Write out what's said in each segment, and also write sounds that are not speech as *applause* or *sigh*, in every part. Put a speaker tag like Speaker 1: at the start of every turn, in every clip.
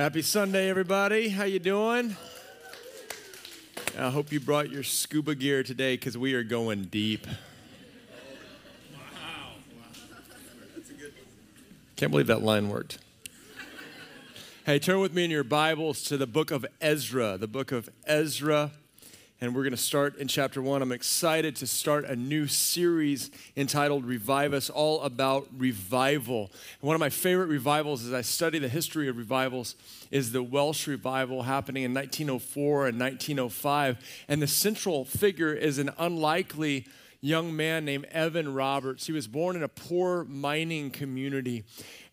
Speaker 1: Happy Sunday, everybody. How you doing? I hope you brought your scuba gear today because we are going deep. Wow. Can't believe that line worked. Hey, turn with me in your Bibles to the book of Ezra, the book of Ezra and we're going to start in chapter one. I'm excited to start a new series entitled Revive Us, all about revival. And one of my favorite revivals as I study the history of revivals is the Welsh revival happening in 1904 and 1905. And the central figure is an unlikely young man named Evan Roberts. He was born in a poor mining community,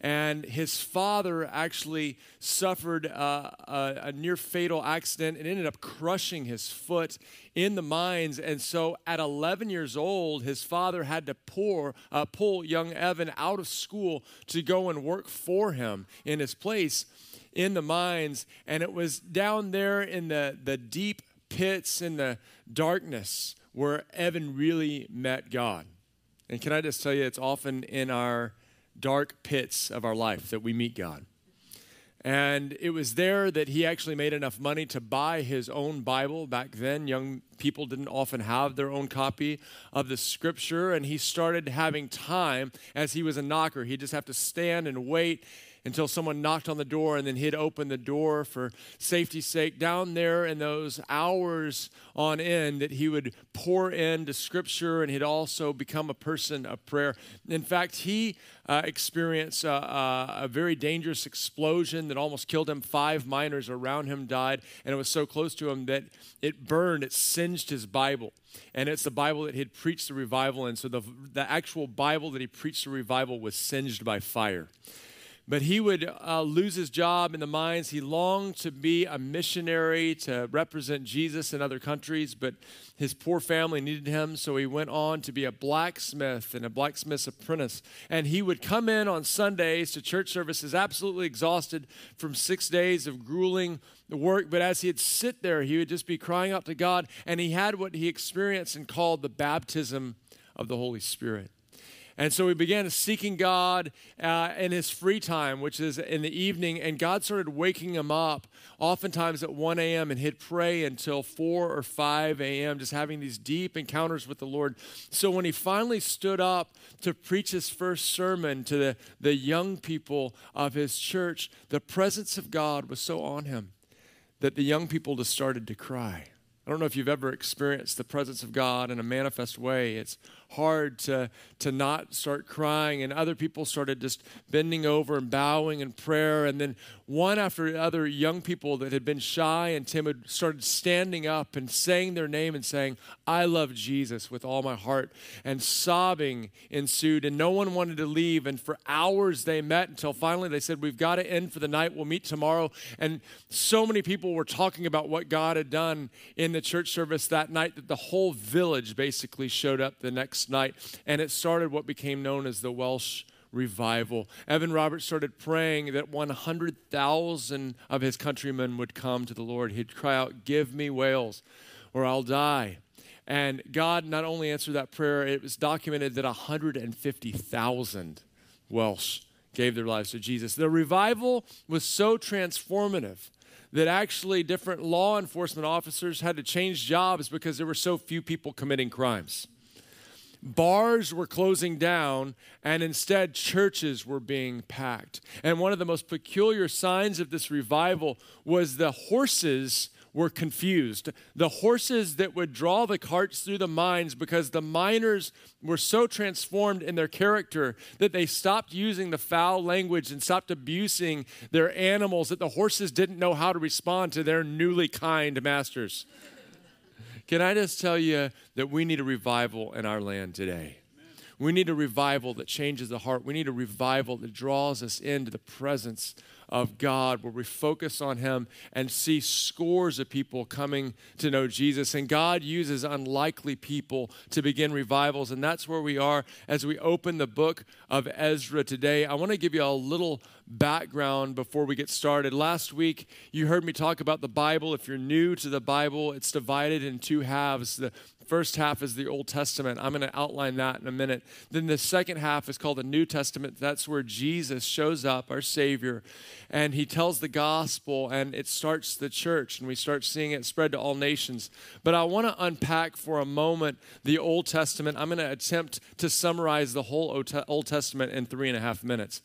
Speaker 1: and his father actually suffered uh, a, a near fatal accident and ended up crushing his foot in the mines. And so, at 11 years old, his father had to pour, uh, pull young Evan out of school to go and work for him in his place in the mines. And it was down there in the, the deep pits, in the darkness where Evan really met God. And can I just tell you, it's often in our dark pits of our life that we meet God. And it was there that he actually made enough money to buy his own Bible. Back then, young people didn't often have their own copy of the scripture. And he started having time as he was a knocker. He'd just have to stand and wait until someone knocked on the door and then he'd open the door for safety's sake. Down there in those hours on end that he would pour into scripture and he'd also become a person of prayer. In fact, he uh, experienced uh, uh, a very dangerous explosion that almost killed him. Five miners around him died, and it was so close to him that it burned, it singed his Bible. And it's the Bible that he'd preached the revival in. So the, the actual Bible that he preached the revival was singed by fire. But he would uh, lose his job in the mines. He longed to be a missionary to represent Jesus in other countries, but his poor family needed him, so he went on to be a blacksmith and a blacksmith's apprentice. And he would come in on Sundays to church services absolutely exhausted from six days of grueling work. But as he'd sit there, he would just be crying out to God, and he had what he experienced and called the baptism of the Holy Spirit. And so he began seeking God uh, in his free time, which is in the evening, and God started waking him up oftentimes at 1 a.m. and he'd pray until 4 or 5 a.m., just having these deep encounters with the Lord. So when he finally stood up to preach his first sermon to the, the young people of his church, the presence of God was so on him that the young people just started to cry. I don't know if you've ever experienced the presence of God in a manifest way. It's hard to, to not start crying. And other people started just bending over and bowing in prayer. And then one after other young people that had been shy and timid started standing up and saying their name and saying, I love Jesus with all my heart. And sobbing ensued. And no one wanted to leave. And for hours they met until finally they said, We've got to end for the night. We'll meet tomorrow. And so many people were talking about what God had done in the church service that night that the whole village basically showed up the next next night. And it started what became known as the Welsh revival. Evan Roberts started praying that 100,000 of his countrymen would come to the Lord. He'd cry out, Give me Wales or I'll die. And God not only answered that prayer, it was documented that 150,000 Welsh gave their lives to Jesus. The revival was so transformative that actually different law enforcement officers had to change jobs because there were so few people committing crimes. Bars were closing down, and instead churches were being packed. And one of the most peculiar signs of this revival was the horses were confused. The horses that would draw the carts through the mines because the miners were so transformed in their character that they stopped using the foul language and stopped abusing their animals, that the horses didn't know how to respond to their newly kind masters. Can I just tell you that we need a revival in our land today? We need a revival that changes the heart. We need a revival that draws us into the presence of God, where we focus on Him and see scores of people coming to know Jesus. And God uses unlikely people to begin revivals. And that's where we are as we open the book of Ezra today. I want to give you a little background before we get started. Last week, you heard me talk about the Bible. If you're new to the Bible, it's divided in two halves. The First half is the Old Testament. I'm going to outline that in a minute. Then the second half is called the New Testament. That's where Jesus shows up, our Savior, and he tells the gospel, and it starts the church, and we start seeing it spread to all nations. But I want to unpack for a moment the Old Testament. I'm going to attempt to summarize the whole Old Testament in three and a half minutes.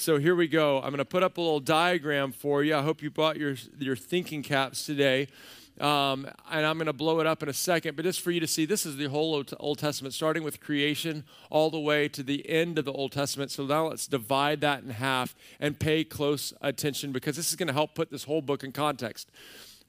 Speaker 1: So here we go. I'm going to put up a little diagram for you. I hope you bought your, your thinking caps today. Um, and I'm going to blow it up in a second, but just for you to see, this is the whole Old Testament, starting with creation all the way to the end of the Old Testament. So now let's divide that in half and pay close attention because this is going to help put this whole book in context.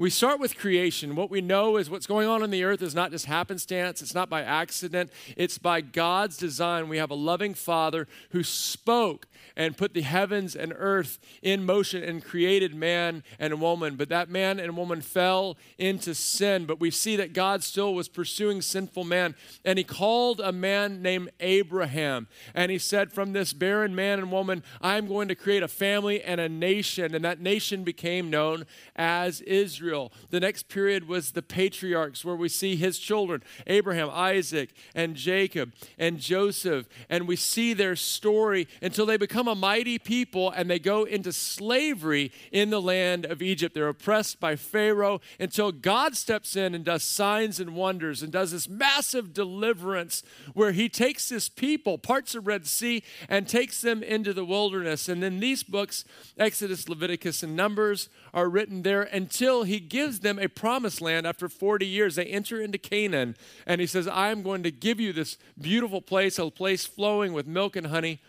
Speaker 1: We start with creation. What we know is what's going on in the earth is not just happenstance, it's not by accident, it's by God's design. We have a loving Father who spoke and put the heavens and earth in motion and created man and woman. But that man and woman fell into sin. But we see that God still was pursuing sinful man. And he called a man named Abraham. And he said, From this barren man and woman, I'm going to create a family and a nation. And that nation became known as Israel. The next period was the patriarchs, where we see his children Abraham, Isaac, and Jacob, and Joseph. And we see their story until they become become a mighty people and they go into slavery in the land of Egypt. They're oppressed by Pharaoh until God steps in and does signs and wonders and does this massive deliverance where he takes his people, parts of Red Sea, and takes them into the wilderness. And then these books, Exodus, Leviticus, and Numbers, are written there until he gives them a promised land after 40 years. They enter into Canaan and he says, I am going to give you this beautiful place, a place flowing with milk and honey.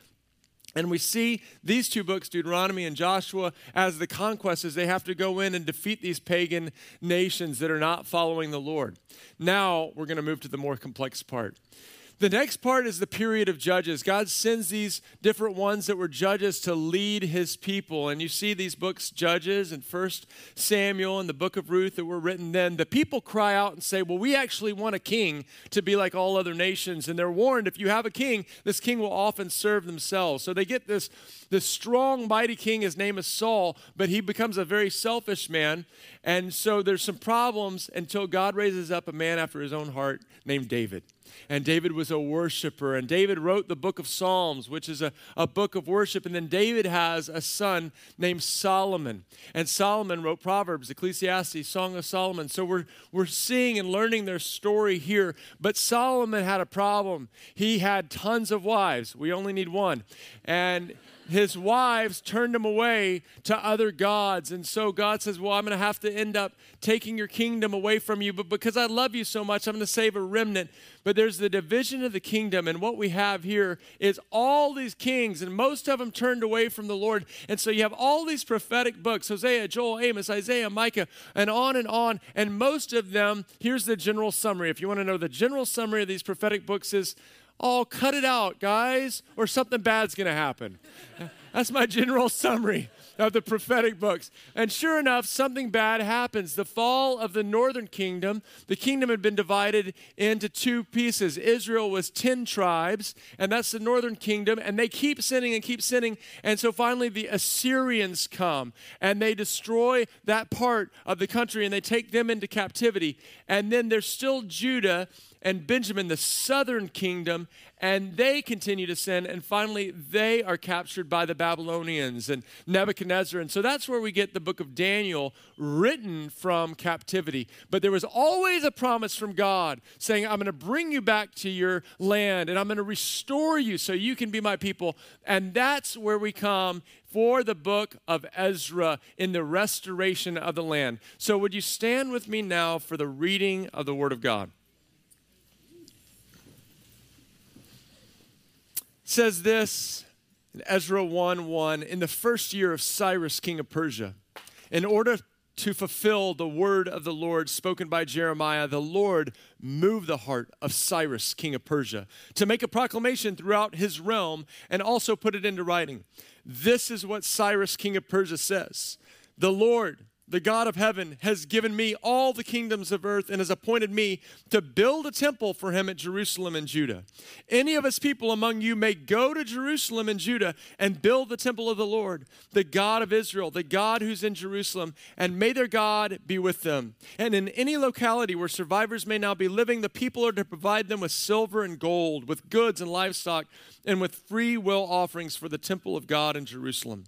Speaker 1: And we see these two books, Deuteronomy and Joshua, as the conquests, they have to go in and defeat these pagan nations that are not following the Lord. Now we're going to move to the more complex part. The next part is the period of judges. God sends these different ones that were judges to lead his people. And you see these books, Judges and First Samuel and the book of Ruth that were written then. The people cry out and say, Well, we actually want a king to be like all other nations. And they're warned if you have a king, this king will often serve themselves. So they get this, this strong, mighty king. His name is Saul, but he becomes a very selfish man. And so there's some problems until God raises up a man after his own heart named David and David was a worshiper. And David wrote the book of Psalms, which is a, a book of worship. And then David has a son named Solomon. And Solomon wrote Proverbs, Ecclesiastes, Song of Solomon. So we're, we're seeing and learning their story here. But Solomon had a problem. He had tons of wives. We only need one. And his wives turned him away to other gods. And so God says, Well, I'm going to have to end up taking your kingdom away from you. But because I love you so much, I'm going to save a remnant. But there's the division of the kingdom. And what we have here is all these kings, and most of them turned away from the Lord. And so you have all these prophetic books Hosea, Joel, Amos, Isaiah, Micah, and on and on. And most of them, here's the general summary. If you want to know the general summary of these prophetic books, is oh, cut it out, guys, or something bad's going to happen. That's my general *laughs* summary of the prophetic books. And sure enough, something bad happens. The fall of the northern kingdom, the kingdom had been divided into two pieces. Israel was 10 tribes, and that's the northern kingdom, and they keep sinning and keep sinning. And so finally, the Assyrians come and they destroy that part of the country and they take them into captivity. And then there's still Judah and Benjamin, the southern kingdom, and they continue to sin. And finally, they are captured by the Babylonians and Nebuchadnezzar. And so that's where we get the book of Daniel written from captivity. But there was always a promise from God saying, I'm going to bring you back to your land and I'm going to restore you so you can be my people. And that's where we come for the book of Ezra in the restoration of the land. So, would you stand with me now for the reading of the Word of God? Says this in Ezra 1 1 in the first year of Cyrus, king of Persia, in order to fulfill the word of the Lord spoken by Jeremiah, the Lord moved the heart of Cyrus, king of Persia, to make a proclamation throughout his realm and also put it into writing. This is what Cyrus, king of Persia, says The Lord, the God of heaven, has given me all the kingdoms of earth and has appointed me to build a temple for him at Jerusalem and Judah. Any of his people among you may go to Jerusalem and Judah and build the temple of the Lord, the God of Israel, the God who's in Jerusalem, and may their God be with them. And in any locality where survivors may now be living, the people are to provide them with silver and gold, with goods and livestock, and with free will offerings for the temple of God in Jerusalem.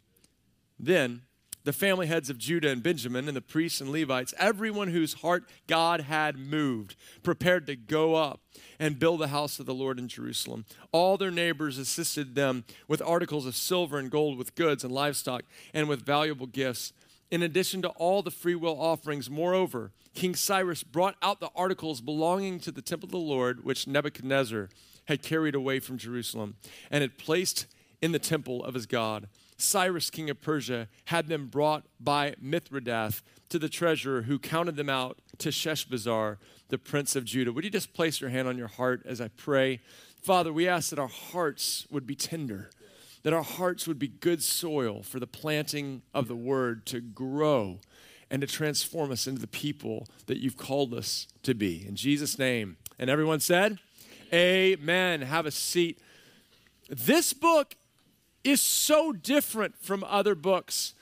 Speaker 1: Then, the family heads of Judah and Benjamin and the priests and Levites, everyone whose heart God had moved, prepared to go up and build the house of the Lord in Jerusalem. All their neighbors assisted them with articles of silver and gold, with goods and livestock, and with valuable gifts. In addition to all the freewill offerings, moreover, King Cyrus brought out the articles belonging to the temple of the Lord, which Nebuchadnezzar had carried away from Jerusalem and had placed in the temple of his God. Cyrus, king of Persia, had them brought by Mithredath to the treasurer, who counted them out to Sheshbazzar, the prince of Judah. Would you just place your hand on your heart as I pray? Father, we ask that our hearts would be tender, that our hearts would be good soil for the planting of the word to grow and to transform us into the people that you've called us to be. In Jesus' name. And everyone said, Amen. Have a seat. This book is so different from other books.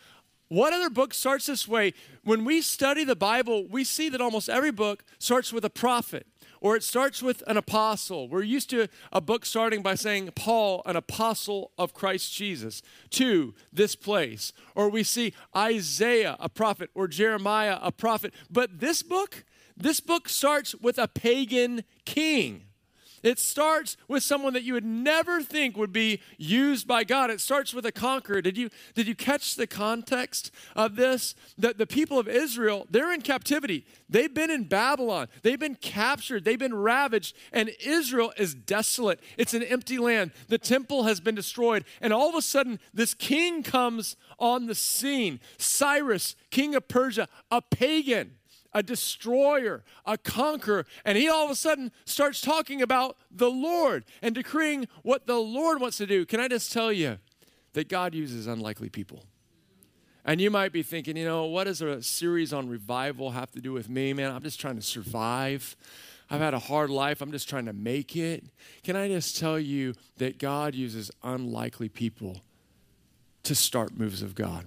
Speaker 1: What other book starts this way? When we study the Bible, we see that almost every book starts with a prophet or it starts with an apostle. We're used to a book starting by saying, Paul, an apostle of Christ Jesus, to this place. Or we see Isaiah, a prophet, or Jeremiah, a prophet. But this book, this book starts with a pagan king. It starts with someone that you would never think would be used by God. It starts with a conqueror. Did you, did you catch the context of this? That the people of Israel, they're in captivity. They've been in Babylon. They've been captured. They've been ravaged. And Israel is desolate. It's an empty land. The temple has been destroyed. And all of a sudden, this king comes on the scene Cyrus, king of Persia, a pagan a destroyer, a conqueror. And he all of a sudden starts talking about the Lord and decreeing what the Lord wants to do. Can I just tell you that God uses unlikely people? And you might be thinking, you know, what does a series on revival have to do with me, man? I'm just trying to survive. I've had a hard life. I'm just trying to make it. Can I just tell you that God uses unlikely people to start moves of God?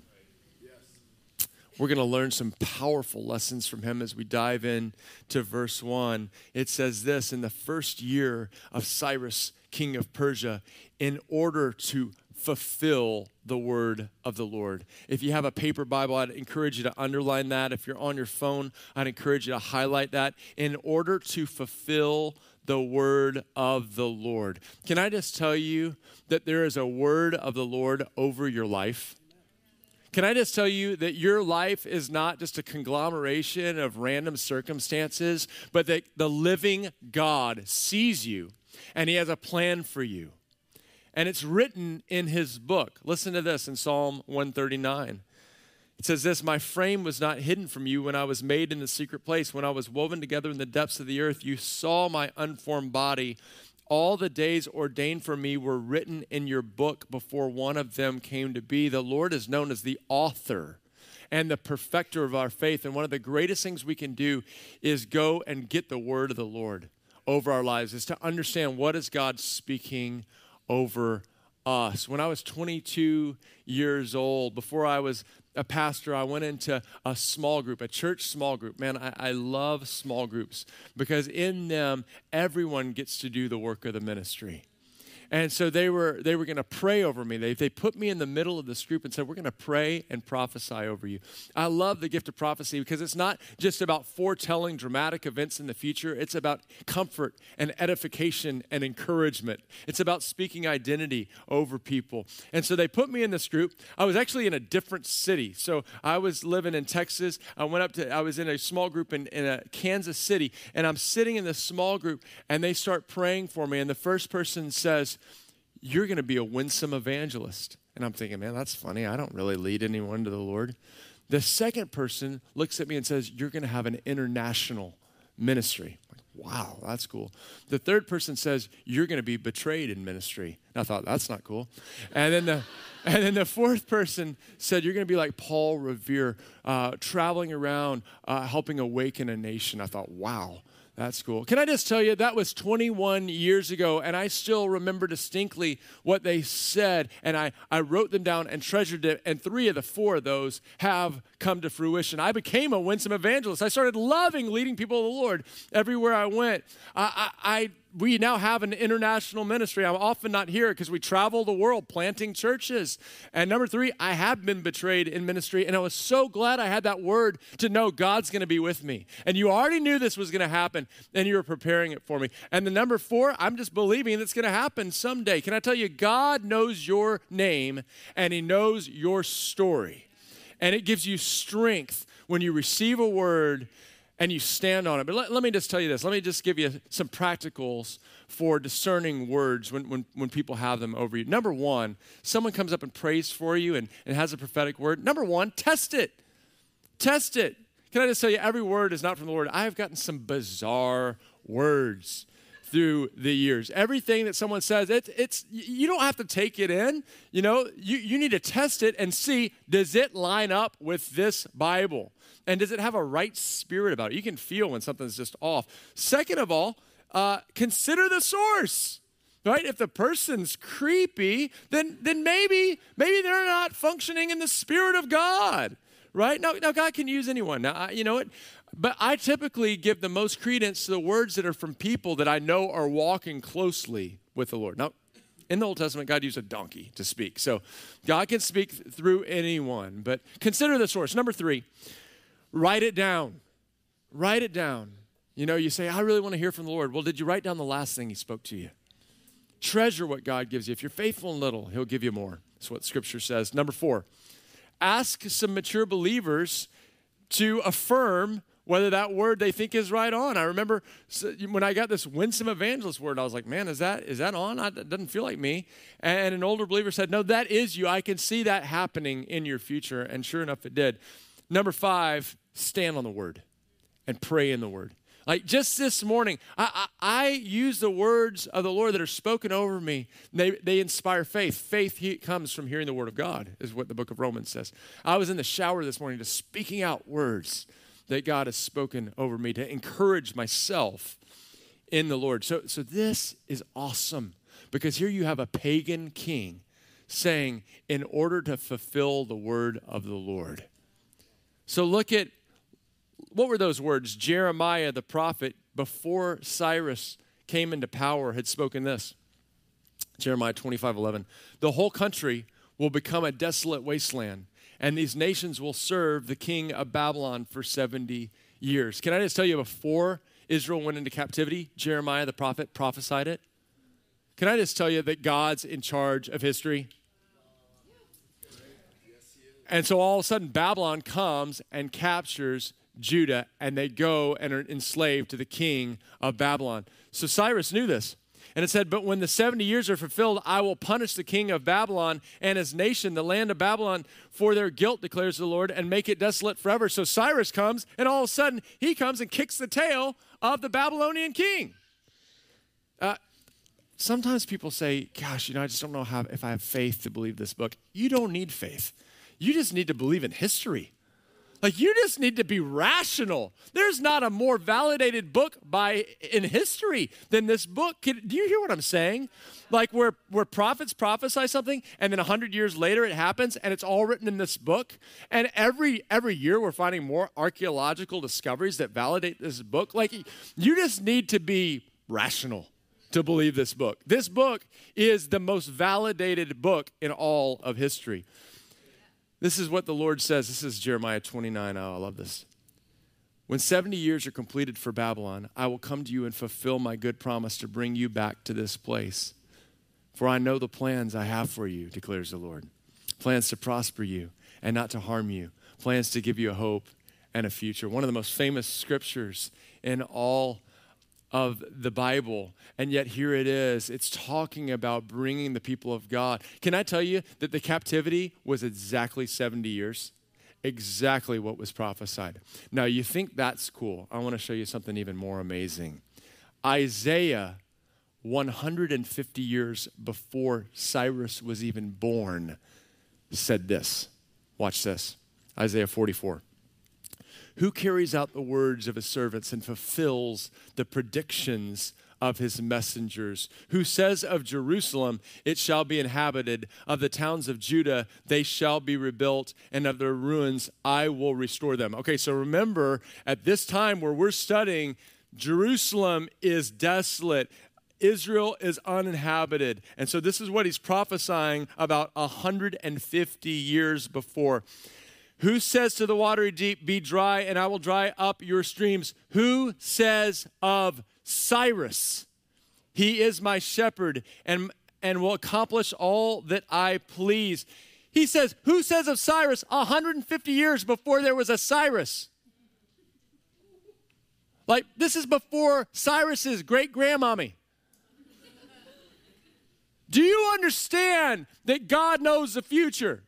Speaker 1: We're going to learn some powerful lessons from him as we dive in to verse 1. It says this In the first year of Cyrus, king of Persia, in order to fulfill the word of the Lord. If you have a paper Bible, I'd encourage you to underline that. If you're on your phone, I'd encourage you to highlight that. In order to fulfill the word of the Lord. Can I just tell you that there is a word of the Lord over your life? Can I just tell you that your life is not just a conglomeration of random circumstances, but that the living God sees you and He has a plan for you. And it's written in His book. Listen to this in Psalm 139. It says this My frame was not hidden from you when I was made in the secret place. When I was woven together in the depths of the earth, you saw my unformed body. All the days ordained for me were written in your book before one of them came to be. The Lord is known as the author and the perfecter of our faith. And one of the greatest things we can do is go and get the word of the Lord over our lives, is to understand what is God speaking over us. When I was 22 years old, before I was a pastor, I went into a small group, a church small group. Man, I, I, love small groups because in them, everyone gets to do the work of the ministry. And so they were they were going to pray over me. They, they put me in the middle of this group and said, We're going to pray and prophesy over you. I love the gift of prophecy because it's not just about foretelling dramatic events in the future, it's about comfort and edification and encouragement. It's about speaking identity over people. And so they put me in this group. I was actually in a different city. So I was living in Texas. I went up to, I was in a small group in, in Kansas City, and I'm sitting in this small group, and they start praying for me. And the first person says, you're going to be a winsome evangelist. And I'm thinking, man, that's funny. I don't really lead anyone to the Lord. The second person looks at me and says, You're going to have an international ministry. Like, wow, that's cool. The third person says, you're going to be betrayed in ministry. And I thought, that's not cool. And then the, *laughs* and then the fourth person said, you're going to be like Paul Revere, uh, traveling around, uh, helping awaken a nation. I thought, wow. That's cool. Can I just tell you, that was 21 years ago, and I still remember distinctly what they said, and I, I wrote them down and treasured it, and three of the four of those have come to fruition. I became a winsome evangelist. I started loving leading people to the Lord everywhere I went. I, I, I we now have an international ministry. I'm often not here because we travel the world planting churches. And number three, I have been betrayed in ministry, and I was so glad I had that word to know God's going to be with me. And you already knew this was going to happen, and you were preparing it for me. And the number four, I'm just believing it's going to happen someday. Can I tell you, God knows your name and He knows your story. And it gives you strength when you receive a word and you stand on it. But let, let, me just tell you this. Let me just give you some practicals for discerning words when, when, when people have them over you. Number one, someone comes up and prays for you and, and has a prophetic word. Number one, test it. Test it. Can I just tell you, every word is not from the Lord. I have gotten some bizarre words through the years. Everything that someone says, it, it's you don't have to take it in. You know, you, you need to test it and see does it line up with this Bible? And does it have a right spirit about it? You can feel when something's just off. Second of all, uh, consider the source. Right? If the person's creepy, then then maybe maybe they're not functioning in the spirit of God. Right? Now, now God can use anyone. Now, you know what? But I typically give the most credence to the words that are from people that I know are walking closely with the Lord. Now, in the Old Testament, God used a donkey to speak. So God can speak through anyone. But consider the source. Number three, write it down. Write it down. You know, you say, I really want to hear from the Lord. Well, did you write down the last thing He spoke to you? Treasure what God gives you. If you're faithful in little, He'll give you more. That's what Scripture says. Number four, ask some mature believers to affirm whether that word they think is right on. I remember when I got this winsome evangelist word, I was like, man, is that is that on? It doesn't feel like me. And an older believer said, no, that is you. I can see that happening in your future. And sure enough, it did. Number five, stand on the word and pray in the word. Like just this morning, I, I, I, use the words of the Lord that are spoken over me. They, they inspire faith. Faith he, comes from hearing the word of God, is what the book of Romans says. I was in the shower this morning just speaking out words that God has spoken over me to encourage myself in the Lord. So, so this is awesome because here you have a pagan king saying, in order to fulfill the word of the Lord. So look at what were those words? Jeremiah the prophet, before Cyrus came into power, had spoken this. Jeremiah 25 11. The whole country will become a desolate wasteland and these nations will serve the king of Babylon for 70 years. Can I just tell you, before Israel went into captivity, Jeremiah the prophet prophesied it? Can I just tell you that God's in charge of history? And so all of a sudden, Babylon comes and captures Judah, and they go and are enslaved to the king of Babylon. So Cyrus knew this. And it said, But when the 70 years are fulfilled, I will punish the king of Babylon and his nation, the land of Babylon, for their guilt, declares the Lord, and make it desolate forever. So Cyrus comes, and all of a sudden, he comes and kicks the tail of the Babylonian king. Uh, sometimes people say, Gosh, you know, I just don't know how, if I have faith to believe this book. You don't need faith, you just need to believe in history. Like you just need to be rational. There's not a more validated book by in history than this book. Can, do you hear what I'm saying? Like where where prophets prophesy something and then 100 years later it happens and it's all written in this book and every every year we're finding more archaeological discoveries that validate this book. Like you just need to be rational to believe this book. This book is the most validated book in all of history. This is what the Lord says. This is Jeremiah 29. Oh, I love this. When 70 years are completed for Babylon, I will come to you and fulfill my good promise to bring you back to this place. For I know the plans I have for you, declares the Lord plans to prosper you and not to harm you, plans to give you a hope and a future. One of the most famous scriptures in all of the Bible. And yet, here it is. It's talking about bringing the people of God. Can I tell you that the captivity was exactly 70 years? Exactly what was prophesied. Now, you think that's cool. I want to show you something even more amazing. Isaiah, 150 years before Cyrus was even born, said this. Watch this Isaiah 44. Who carries out the words of his servants and fulfills the predictions of his messengers? Who says of Jerusalem, it shall be inhabited, of the towns of Judah, they shall be rebuilt, and of their ruins, I will restore them. Okay, so remember, at this time where we're studying, Jerusalem is desolate. Israel is uninhabited. And so this is what he's prophesying about 150 years before. Who says to the watery deep, Be dry, and I will dry up your streams? Who says of Cyrus, He is my shepherd and, and will accomplish all that I please? He says, Who says of Cyrus 150 years before there was a Cyrus? Like, this is before Cyrus's great grandmommy. Do you understand that God knows the future?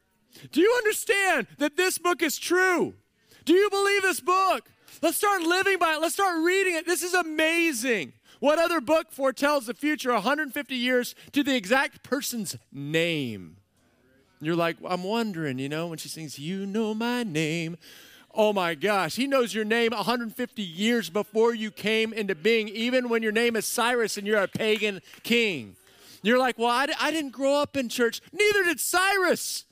Speaker 1: Do you understand that this book is true? Do you believe this book? Let's start living by it. Let's start reading it. This is amazing. What other book foretells the future 150 years to the exact person's name? You're like, I'm wondering, you know, when she sings, You know my name. Oh my gosh, he knows your name 150 years before you came into being, even when your name is Cyrus and you're a pagan king. You're like, Well, I, I didn't grow up in church. Neither did Cyrus.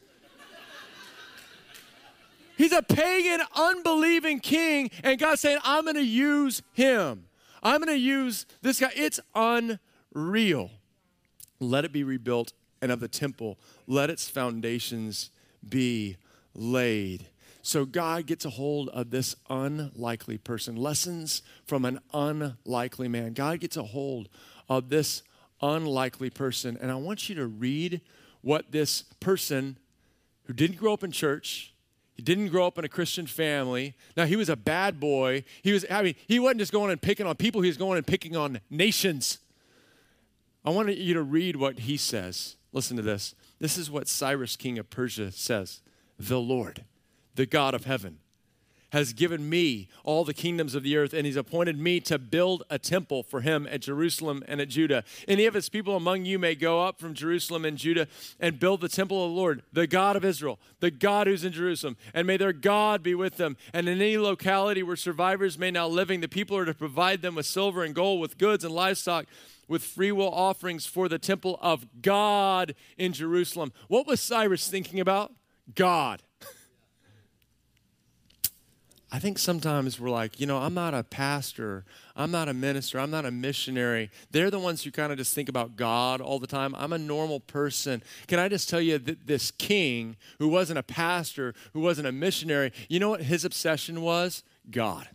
Speaker 1: He's a pagan, unbelieving king, and God's saying, I'm going to use him. I'm going to use this guy. It's unreal. Let it be rebuilt, and of the temple, let its foundations be laid. So God gets a hold of this unlikely person. Lessons from an unlikely man. God gets a hold of this unlikely person. And I want you to read what this person who didn't grow up in church, he didn't grow up in a Christian family. Now he was a bad boy. He was I mean, he wasn't just going and picking on people, he was going and picking on nations. I want you to read what he says. Listen to this. This is what Cyrus, king of Persia, says The Lord, the God of heaven, has given me all the kingdoms of the earth, and he's appointed me to build a temple for him at Jerusalem and at Judah. Any of his people among you may go up from Jerusalem and Judah and build the temple of the Lord, the God of Israel, the God who's in Jerusalem, and may their God be with them. And in any locality where survivors may now living, the people are to provide them with silver and gold, with goods and livestock with free will offerings for the temple of God in Jerusalem. What was Cyrus thinking about? God. I think sometimes we're like, you know, I'm not a pastor, I'm not a minister, I'm not a missionary. They're the ones who kind of just think about God all the time. I'm a normal person. Can I just tell you that this king who wasn't a pastor, who wasn't a missionary, you know what his obsession was? God.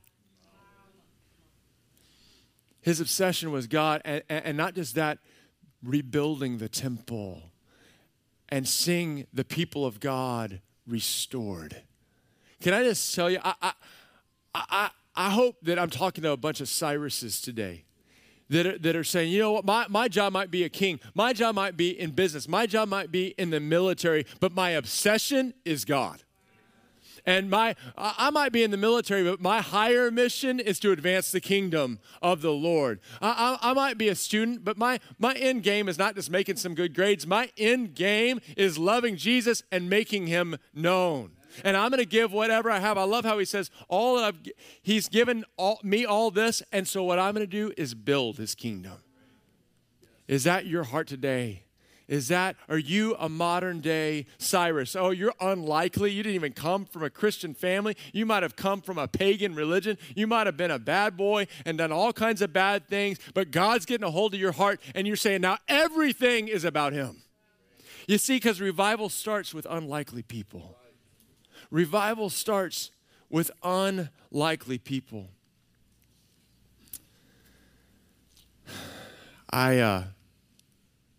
Speaker 1: His obsession was God, and, and not just that, rebuilding the temple and seeing the people of God restored. Can I just tell you, I, I, I, I hope that I'm talking to a bunch of Cyruses today that are, that are saying, you know what, my, my job might be a king, my job might be in business, my job might be in the military, but my obsession is God. And my, I might be in the military, but my higher mission is to advance the kingdom of the Lord. I, I, I, might be a student, but my, my end game is not just making some good grades. My end game is loving Jesus and making him known and I'm going to give whatever I have. I love how he says, all that I've, he's given all, me all this, and so what I'm going to do is build his kingdom. Is that your heart today? Is that, are you a modern day Cyrus? Oh, you're unlikely. You didn't even come from a Christian family. You might have come from a pagan religion. You might have been a bad boy and done all kinds of bad things, but God's getting a hold of your heart and you're saying, now everything is about Him. You see, because revival starts with unlikely people. Revival starts with unlikely people. I uh,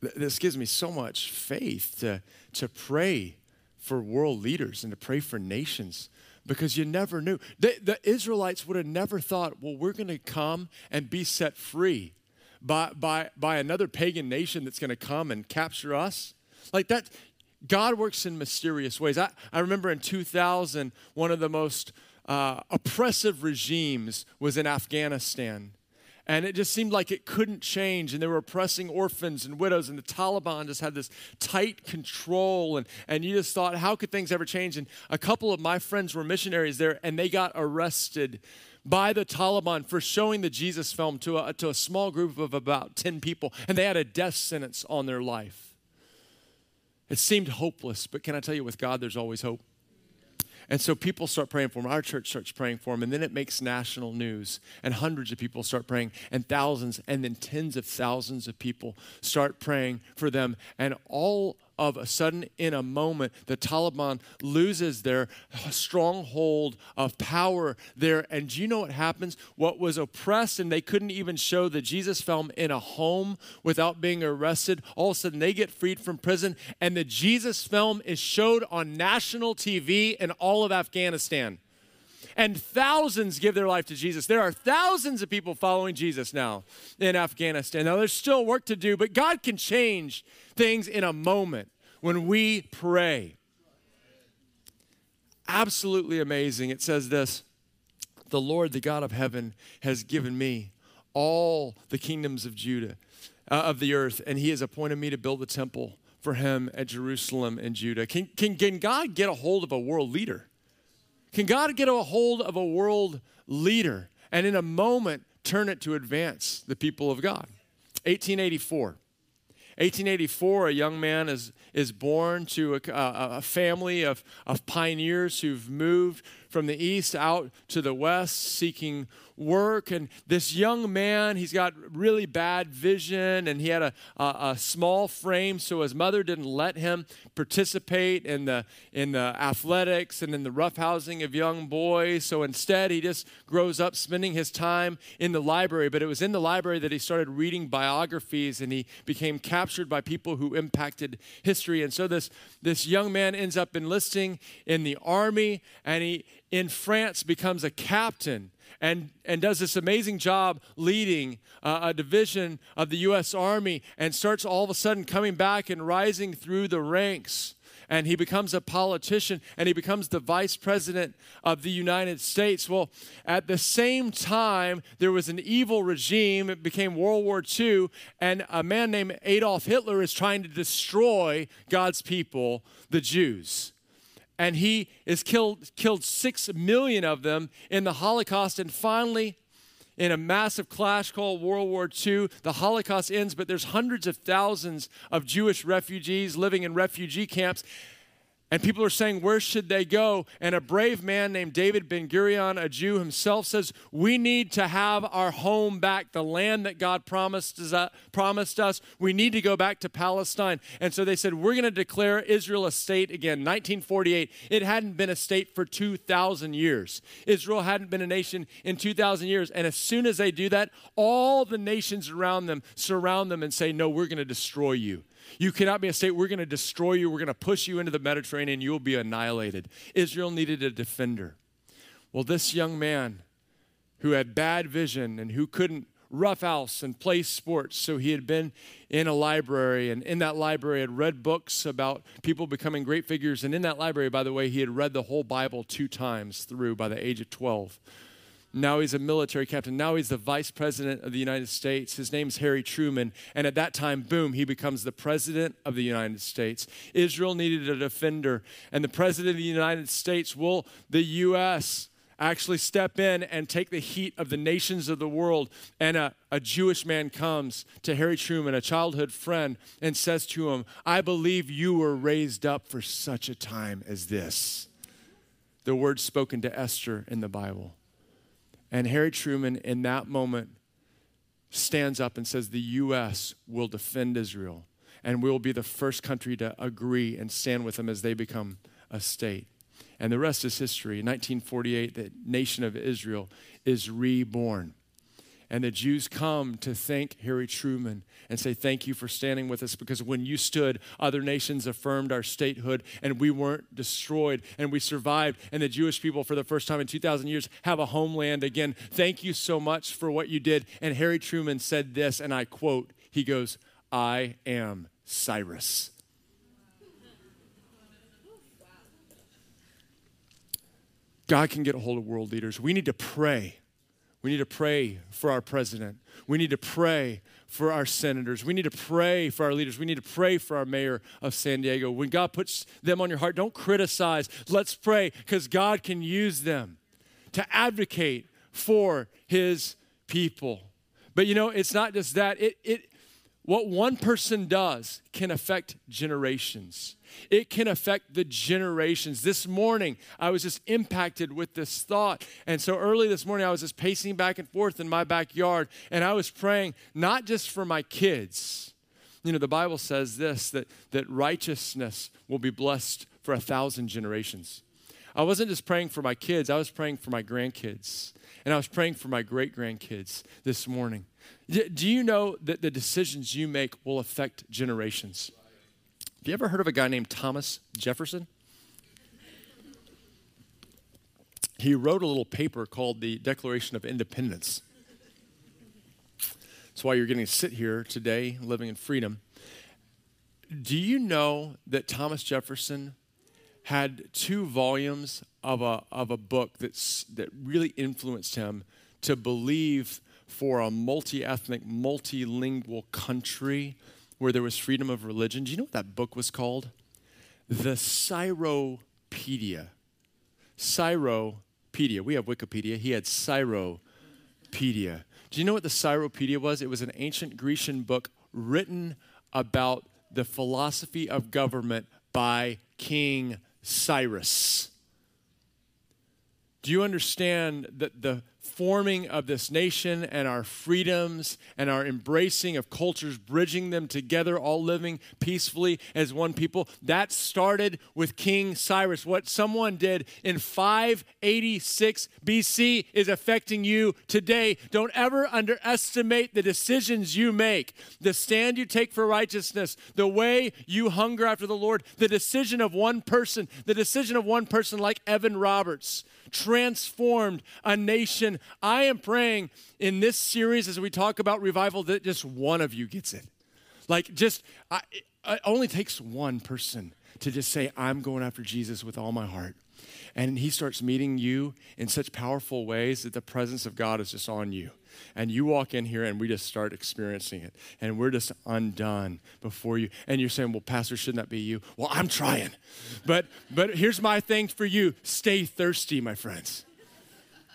Speaker 1: th- this gives me so much faith to to pray for world leaders and to pray for nations because you never knew. The, the Israelites would have never thought, well, we're going to come and be set free by, by, by another pagan nation that's going to come and capture us. Like that, God works in mysterious ways. I, I remember in 2000, one of the most uh, oppressive regimes was in Afghanistan. And it just seemed like it couldn't change. And they were oppressing orphans and widows. And the Taliban just had this tight control. And, and you just thought, how could things ever change? And a couple of my friends were missionaries there, and they got arrested by the Taliban for showing the Jesus film to a, to a small group of about 10 people. And they had a death sentence on their life. It seemed hopeless, but can I tell you, with God, there's always hope. And so people start praying for him. Our church starts praying for him. And then it makes national news. And hundreds of people start praying, and thousands, and then tens of thousands of people start praying for them. And all of a sudden, in a moment, the Taliban loses their stronghold of power there. And do you know what happens? What was oppressed, and they couldn't even show the Jesus film in a home without being arrested, all of a sudden they get freed from prison, and the Jesus film is showed on national TV in all of Afghanistan and thousands give their life to Jesus. There are thousands of people following Jesus now in Afghanistan. Now, there's still work to do, but God can change things in a moment when we pray. Absolutely amazing. It says this The Lord, the God of heaven, has given me all the kingdoms of Judah, uh, of the earth, and he has appointed me to build a temple for him at Jerusalem and Judah. Can, can, can God get a hold of a world leader? Can God get a hold of a world leader and in a moment turn it to advance the people of God? 1884. 1884, a young man is, is born to a, a, a family of, of pioneers who've moved from the east out to the west seeking work. And this young man, he's got really bad vision and he had a, a, a, small frame, so his mother didn't let him participate in the, in the athletics and in the roughhousing of young boys. So instead, he just grows up spending his time in the library. But it was in the library that he started reading biographies and he became captured by people who impacted history. And so this, this young man ends up enlisting in the army and he in France becomes a captain and, and does this amazing job leading uh, a division of the U.S. Army and starts all of a sudden coming back and rising through the ranks. And he becomes a politician and he becomes the vice president of the United States. Well, at the same time, there was an evil regime. It became World War II, and a man named Adolf Hitler is trying to destroy God's people, the Jews and he is killed killed 6 million of them in the Holocaust and finally in a massive clash called World War II. The Holocaust ends, but there's hundreds of thousands of Jewish refugees living in refugee camps. And people are saying, Where should they go? And a brave man named David Ben Gurion, a Jew himself, says, We need to have our home back, the land that God promised us. Uh. We need to go back to Palestine. And so they said, We're going to declare Israel a state again. 1948. It hadn't been a state for 2,000 years. Israel hadn't been a nation in 2,000 years. And as soon as they do that, all the nations around them surround them and say, No, we're going to destroy you. You cannot be a state. We're going to destroy you. We're going to push you into the Mediterranean. You will be annihilated. Israel needed a defender. Well, this young man who had bad vision and who couldn't roughhouse and play sports, so he had been in a library, and in that library had read books about people becoming great figures. And in that library, by the way, he had read the whole Bible two times through by the age of 12. Now he's a military captain. Now he's the vice president of the United States. His name's Harry Truman. And at that time, boom, he becomes the president of the United States. Israel needed a defender. And the president of the United States, will the U.S., actually step in and take the heat of the nations of the world. And a, a Jewish man comes to Harry Truman, a childhood friend, and says to him, I believe you were raised up for such a time as this. The words spoken to Esther in the Bible. And Harry Truman, in that moment, stands up and says, The U.S. will defend Israel, and we will be the first country to agree and stand with them as they become a state. And the rest is history. In 1948, the nation of Israel is reborn. And the Jews come to thank Harry Truman and say, Thank you for standing with us because when you stood, other nations affirmed our statehood and we weren't destroyed and we survived. And the Jewish people, for the first time in 2,000 years, have a homeland again. Thank you so much for what you did. And Harry Truman said this, and I quote, He goes, I am Cyrus. God can get a hold of world leaders. We need to pray We need to pray for our president. We need to pray for our senators. We need to pray for our leaders. We need to pray for our mayor of San Diego. When God puts them on your heart, don't criticize. Let's pray because God can use them to advocate for his people. But you know, it's not just that. It, it, what one person does can affect generations. It can affect the generations. This morning, I was just impacted with this thought. And so early this morning, I was just pacing back and forth in my backyard, and I was praying not just for my kids. You know, the Bible says this that, that righteousness will be blessed for a thousand generations. I wasn't just praying for my kids, I was praying for my grandkids. And I was praying for my great grandkids this morning. Do you know that the decisions you make will affect generations? Have you ever heard of a guy named Thomas Jefferson? He wrote a little paper called the Declaration of Independence. That's why you're getting to sit here today, living in freedom. Do you know that Thomas Jefferson had two volumes of a, of a book that's, that really influenced him to believe for a multi ethnic, multilingual country where there was freedom of religion. Do you know what that book was called? The Cyropedia. Cyropedia. We have Wikipedia. He had Cyropedia. Do you know what the Cyropedia was? It was an ancient Grecian book written about the philosophy of government by King Cyrus. Do you understand that the forming of this nation and our freedoms and our embracing of cultures, bridging them together, all living peacefully as one people. That started with King Cyrus. What someone did in 586 BC is affecting you today. Don't ever underestimate the decisions you make, the stand you take for righteousness, the way you hunger after the Lord, the decision of one person, the decision of one person like Evan Roberts transformed a nation. I am praying in this series as we talk about revival that just one of you gets it. Like, just, I, it only takes one person to just say, I'm going after Jesus with all my heart. And he starts meeting you in such powerful ways that the presence of God is just on you. And you walk in here and we just start experiencing it. And we're just undone before you. And you're saying, well, Pastor, shouldn't that be you? Well, I'm trying. But but here's my thing for you. Stay thirsty, my friends.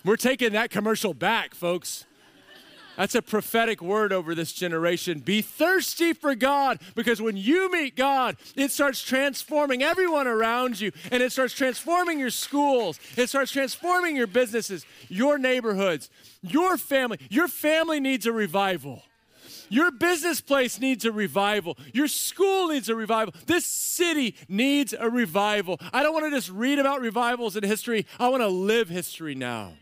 Speaker 1: We're taking that commercial back, folks. That's a prophetic word over this generation. Be thirsty for God because when you meet God, it starts transforming everyone around you and it starts transforming your schools. It starts transforming your businesses, your neighborhoods, your family. Your family needs a revival. Your business place needs a revival. Your school needs a revival. This city needs a revival. I don't want to just read about revivals in history. I want to live history now.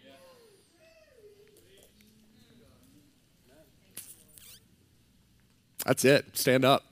Speaker 1: That's it. Stand up.